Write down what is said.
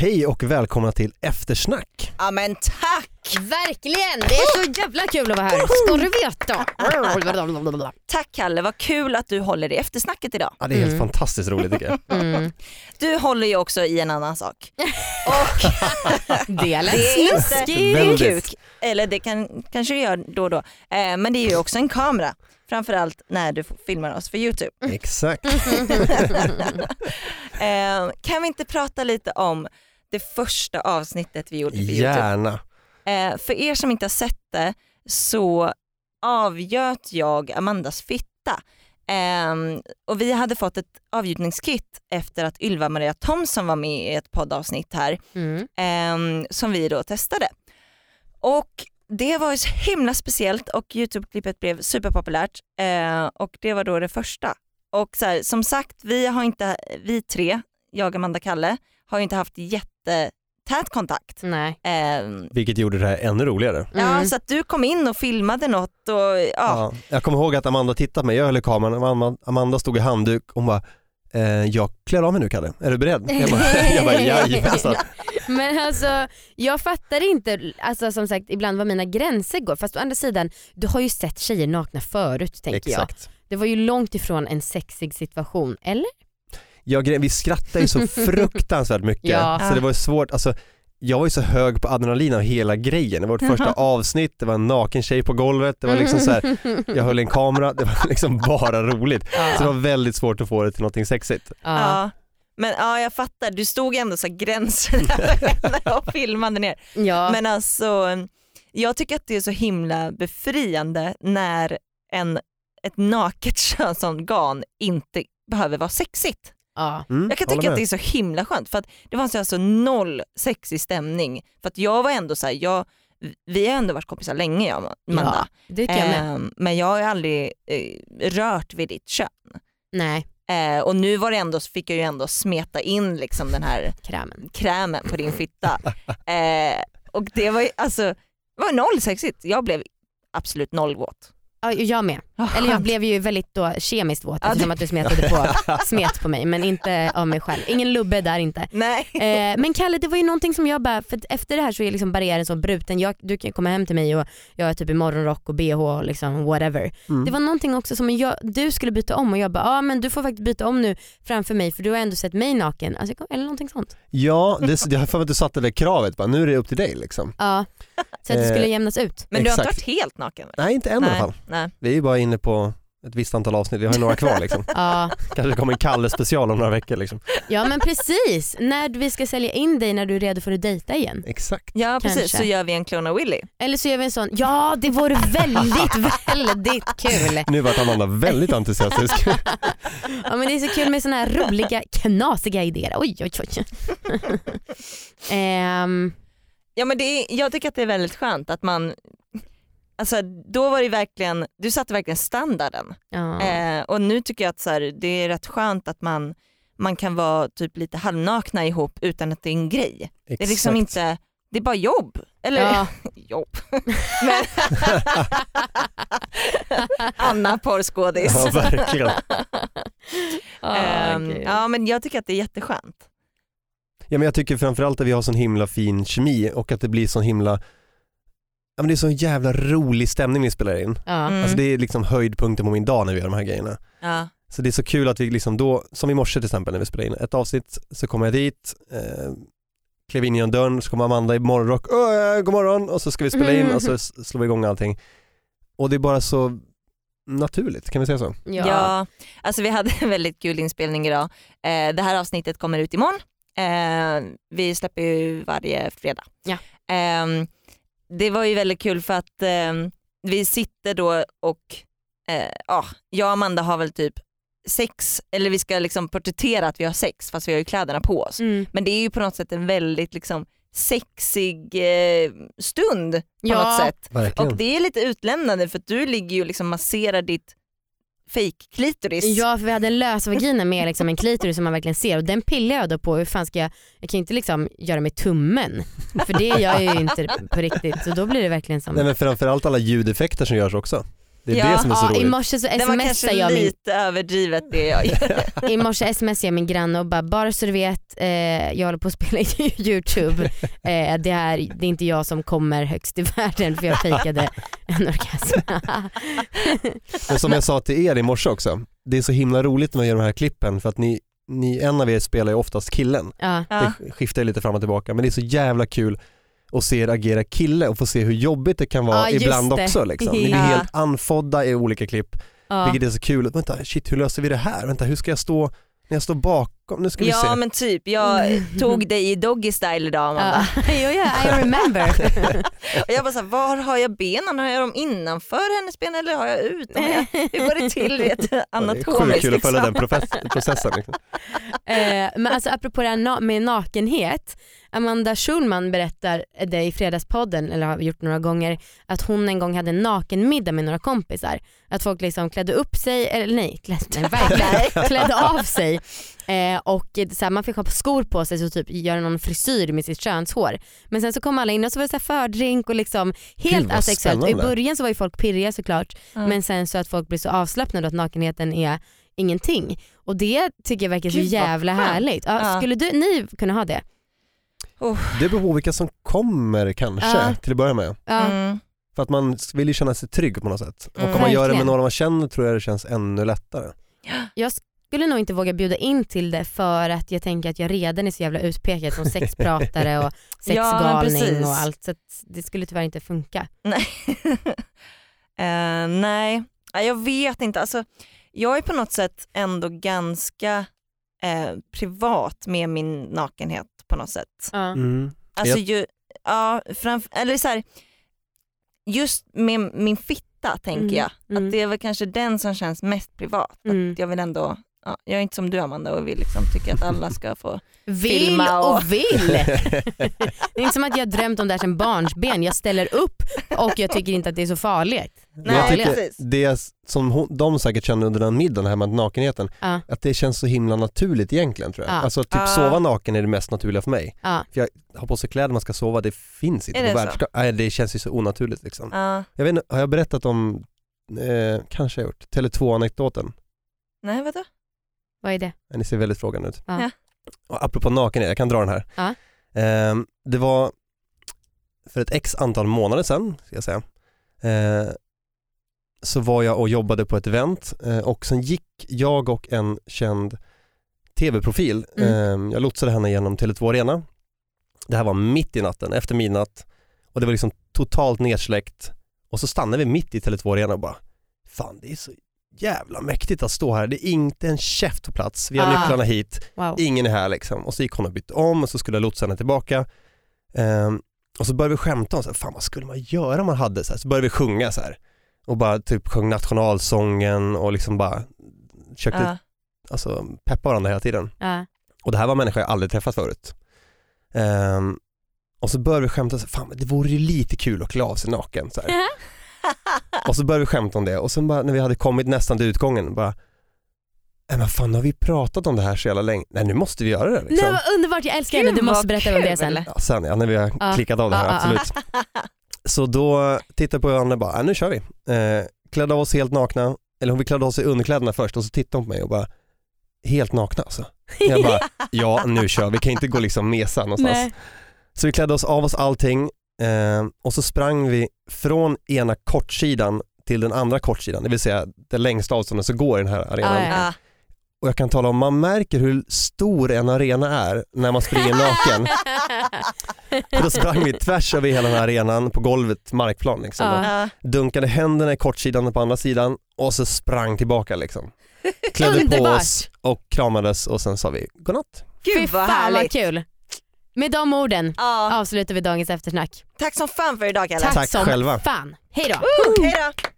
Hej och välkomna till Eftersnack. Ja men tack! Verkligen, det är så jävla kul att vara här. Ska du veta? Tack Kalle, vad kul att du håller i eftersnacket idag. Ja, det är helt Mm. fantastiskt roligt tycker jag. Mm. Du håller ju också i en annan sak. Och Det lät det är inte snuskigt. en Väldigt. kuk, eller det kan, kanske det gör då och då, eh, men det är ju också en kamera. Framförallt när du filmar oss för YouTube. Exakt. Eh, kan vi inte prata lite om det första avsnittet vi gjorde YouTube? Gärna. Eh, för er som inte har sett det så avgöt jag Amandas fitta. Ehm, och vi hade fått ett avgjutningskit efter att Ylva Maria Thomsson var med i ett poddavsnitt här Mm. ehm, som vi då testade. Och det var ju så himla speciellt och Youtube-klippet blev superpopulärt eh, och det var då det första. Och så här, som sagt, vi har inte, vi tre, jag, Amanda, Kalle, har ju inte haft jättetät kontakt. Nej. Ehm, Vilket gjorde det här ännu roligare. Ja, Mm. så att du kom in och filmade något och ja, Ja. Jag kommer ihåg att Amanda tittade på mig, jag höll i kameran, Amanda, Amanda stod i handduk och hon bara eh, jag klär av mig nu Kalle, är du beredd? Jag bara, jag bara jajamensan. Men alltså jag fattar inte, alltså som sagt ibland var mina gränser går fast å andra sidan du har ju sett tjejer nakna förut tänker jag. Exakt. Det var ju långt ifrån en sexig situation, eller? Ja, gre- vi skrattar ju så fruktansvärt mycket Ja. så det var svårt, alltså jag var ju så hög på adrenalin av hela grejen. Det var vårt första avsnitt, det var en naken tjej på golvet, det var liksom så här, jag höll en kamera, det var liksom bara roligt. Så det var väldigt svårt att få det till någonting sexigt. Ja. Men ja, jag fattar, du stod ändå så här gränser över och filmade ner. ja. Men alltså, jag tycker att det är så himla befriande när en, ett naket könsorgan inte behöver vara sexigt. Ja. Mm, Jag kan tycka att med. det är så himla skönt för att det ju alltså noll sexig stämning. För att jag var ändå så här, jag, vi har ändå varit kompisar länge jag och Amanda. ja, det jag med. Ehm, men jag har aldrig eh, rört vid ditt kön. Nej, Eh, och nu var det ändå, fick jag ju ändå smeta in liksom den här krämen. krämen på din fitta. Eh, och det var ju alltså, det var noll sexigt. Jag blev absolut noll våt. Ja, jag med. Eller jag blev ju väldigt då kemiskt våt eftersom att du smetade på, smet på mig men inte av mig själv. Ingen lubbe där inte. Nej. Eh, men Kalle det var ju någonting som jag bara, för efter det här så är liksom barriären så bruten. Jag, du kan komma hem till mig och jag är typ i morgonrock och bh och liksom whatever. Mm. Det var någonting också som jag, du skulle byta om och jag bara, ja ah, men du får faktiskt byta om nu framför mig för du har ändå sett mig naken. Alltså, eller någonting sånt. Ja, det, jag har för mig att du satte det kravet, bara, nu är det upp till dig liksom. Ja, så att det skulle Eh, jämnas ut. Men du har inte varit helt naken? väl? Nej inte än i alla Nej. fall. Nej. Vi är ju bara inne på ett visst antal avsnitt, vi har ju några kvar liksom. Ja. Kanske kommer en Kalle special om några veckor liksom. ja men precis, när vi ska sälja in dig när du är redo för att dejta igen. Exakt. Ja precis, Kanske. så gör vi en Clona Willy. Eller så gör vi en sån, ja det vore väldigt, väldigt kul. Nu vart Amanda väldigt entusiastisk. Ja men det är så kul med såna här roliga, knasiga idéer. Oj oj oj. Ehm, Ja men det är, jag tycker att det är väldigt skönt att man, alltså då var det verkligen, du satte verkligen standarden. ja. Eh, och nu tycker jag att så här, det är rätt skönt att man, man kan vara typ lite halvnakna ihop utan att det är en grej. Det är liksom inte, det är bara jobb. Eller Ja. jobb. Men Anna porrskådis. Ja verkligen. Ah, Ehm, gud. ja men jag tycker att det är jätteskönt. Ja men jag tycker framförallt att vi har sån himla fin kemi och att det blir sån himla, men det är sån jävla rolig stämning när vi spelar in. Ja. Mm. Alltså det är liksom höjdpunkten på min dag när vi gör de här grejerna. ja. Så det är så kul att vi liksom då, som i morse till exempel när vi spelade in ett avsnitt, så kommer jag dit, eh, klev in genom dörren, så kommer Amanda i morgonrock, Åh, god morgon och så ska vi spela in och så slår vi igång allting. Och det är bara så naturligt, kan vi säga så? Ja. Ja. alltså vi hade en väldigt kul inspelning idag. Eh, det här avsnittet kommer ut imorgon. Eh, vi släpper ju varje fredag. Ja. Eh, det var ju väldigt kul för att eh, vi sitter då och eh, ja, jag och Amanda har väl typ sex, eller vi ska liksom porträttera att vi har sex fast vi har ju kläderna på oss. Mm. Men det är ju på något sätt en väldigt liksom sexig eh, stund på Ja. något sätt. Verkligen. Och det är lite utlämnande för att du ligger ju och liksom masserar ditt fake-klitoris. Ja för vi hade en lös vagina med liksom en klitoris som man verkligen ser och den pillar jag då på, hur fan ska jag, jag kan ju inte liksom göra med tummen för det gör jag ju inte på riktigt så då blir det verkligen som, Nej men framförallt alla ljudeffekter som görs också. Det är Ja, det som är så Ja, I roligt. morse så Det var smsade kanske jag min lite överdrivet det jag gör. I morse smsade jag min granne och bara, bara så du vet, eh, jag håller på att spela YouTube. Eh, det, är, det är inte jag som kommer högst i världen för jag fejkade en orgasm. Men som jag sa till er i morse också, det är så himla roligt när man gör de här klippen för att ni, ni en av er spelar ju oftast killen. ja. Det skiftar lite fram och tillbaka men det är så jävla kul att se er agera kille och få se hur jobbigt det kan vara just ibland det. också. Liksom. Ni blir helt andfådda i olika klipp, Ja. vilket är så kul. Vänta, shit hur löser vi det här? Vänta, hur ska jag stå när jag står bakom? Nu ska vi Ja se. men typ, jag tog dig i doggy style idag Amanda. Ja. jo, ja, I remember. Och jag bara såhär, var har jag benen? Har jag dem innanför hennes ben eller har jag ut dem? Hur går det till rent Ja, det är anatomiskt? sjukt kul att följa liksom? den process- processen. Liksom. Eh, men alltså apropå det här na- med nakenhet, Amanda Schulman berättar det i Fredagspodden, eller har gjort några gånger, att hon en gång hade en nakenmiddag med några kompisar. Att folk liksom klädde upp sig, eller nej, klädde, nej, verkligen, klädde av sig eh, och så här, man fick ha skor på sig och typ göra någon frisyr med sitt könshår. Men sen så kom alla in och så var det så här fördrink och liksom Gud, helt vad asexuellt. Och I början så var ju folk pirriga såklart Ja. men sen så att folk blir så avslappnade att nakenheten är ingenting. Och det tycker jag verkar så Gud, jävla härligt. Ja. Skulle du, ni kunna ha det? Det beror på vilka som kommer kanske Ja. till att börja med. Ja. Mm. För att man vill ju känna sig trygg på något sätt. Och Mm. om man gör det med några man känner tror jag det känns ännu lättare. Jag skulle nog inte våga bjuda in till det för att jag tänker att jag redan är så jävla utpekad som sexpratare och sexgalning precis. och allt så det skulle tyvärr inte funka. Nej. Eh, nej, jag vet inte. Alltså, jag är på något sätt ändå ganska eh, privat med min nakenhet på något sätt. Ja. Mm. Alltså, Yep. ju, ja, framf- eller så här, just med min fitta tänker Mm, jag. mm. Att det är väl kanske den som känns mest privat. Mm. Att jag vill ändå, ja, jag är inte som du Amanda och vill liksom tycka att alla ska få Vill Filma och- och vill! Det är inte som att jag drömt om det här sedan barnsben. Jag ställer upp och jag tycker inte att det är så farligt. Men jag Nej, tycker precis. det som hon, de säkert kände under den middagen, det här med nakenheten, Ja. att det känns så himla naturligt egentligen tror jag. Ja. Alltså typ Ja. sova naken är det mest naturliga för mig. För jag har på sig kläder man ska sova, det finns inte Är det så? Nej det känns ju så onaturligt liksom. Ja, Jag vet inte, har jag berättat om, eh, kanske jag gjort, Tele2-anekdoten? nej vadå? Vad är det? Ni ser väldigt frågande ut. Ja. Och apropå nakenhet, jag kan dra den här. Ja. Ehm, det var för ett x antal månader sedan, ska jag säga, eh, så var jag och jobbade på ett event eh, och sen gick jag och en känd tv-profil, Mm. eh, jag lotsade henne genom Tele2 Arena. Det här var mitt i natten, efter midnatt och det var liksom totalt nedsläckt och så stannade vi mitt i Tele2 Arena och bara Fan det är så jävla mäktigt att stå här, det är inte en käft på plats, vi har Ah. nycklarna hit, Wow. ingen är här liksom. Och så gick hon och bytte om och så skulle jag lotsa henne tillbaka. Ehm, och så började vi skämta om så här, fan vad skulle man göra om man hade så här. Så började vi sjunga så här. Och bara typ sjöng nationalsången och liksom bara försökte Ja. alltså, peppa varandra hela tiden. Ja. Och det här var människor jag aldrig träffat förut. Ehm, och så började vi skämta, så här, fan det vore ju lite kul att klä av sig naken. Så här. Och så började vi skämta om det och sen bara när vi hade kommit nästan till utgången bara Nej men fan har vi pratat om det här så jävla länge? Nej nu måste vi göra det liksom. Nej vad underbart, jag älskar henne. Gud, Du måste berätta om det sen. Ja, sen ja, när vi har Ja. klickat av det här, Ja, ja, ja. absolut. Så då tittade på varandra och bara, äh, nu kör vi. Eh, klädde av oss helt nakna, eller hon klädde av sig underkläderna först och så tittade hon på mig och bara, helt nakna alltså. Jag bara, ja nu kör vi, vi kan inte gå liksom mesa någonstans. Nej. Så vi klädde oss av oss allting eh, och så sprang vi från ena kortsidan till den andra kortsidan, det vill säga det längsta avståndet som går i den här arenan. Ja, ja. Och jag kan tala om, man märker hur stor en arena är när man springer naken. För då sprang vi tvärs över hela den här arenan på golvet, markplan liksom. Ja. Dunkade händerna i kortsidan på andra sidan och så sprang tillbaka liksom. Klädde på oss och kramades och sen sa vi godnatt. Fy Gud vad fan vad kul. Med de orden Ja. avslutar vi dagens eftersnack. Tack som fan för idag Kalle. Tack, Tack som själva. fan. Hej då. Woo, hej då.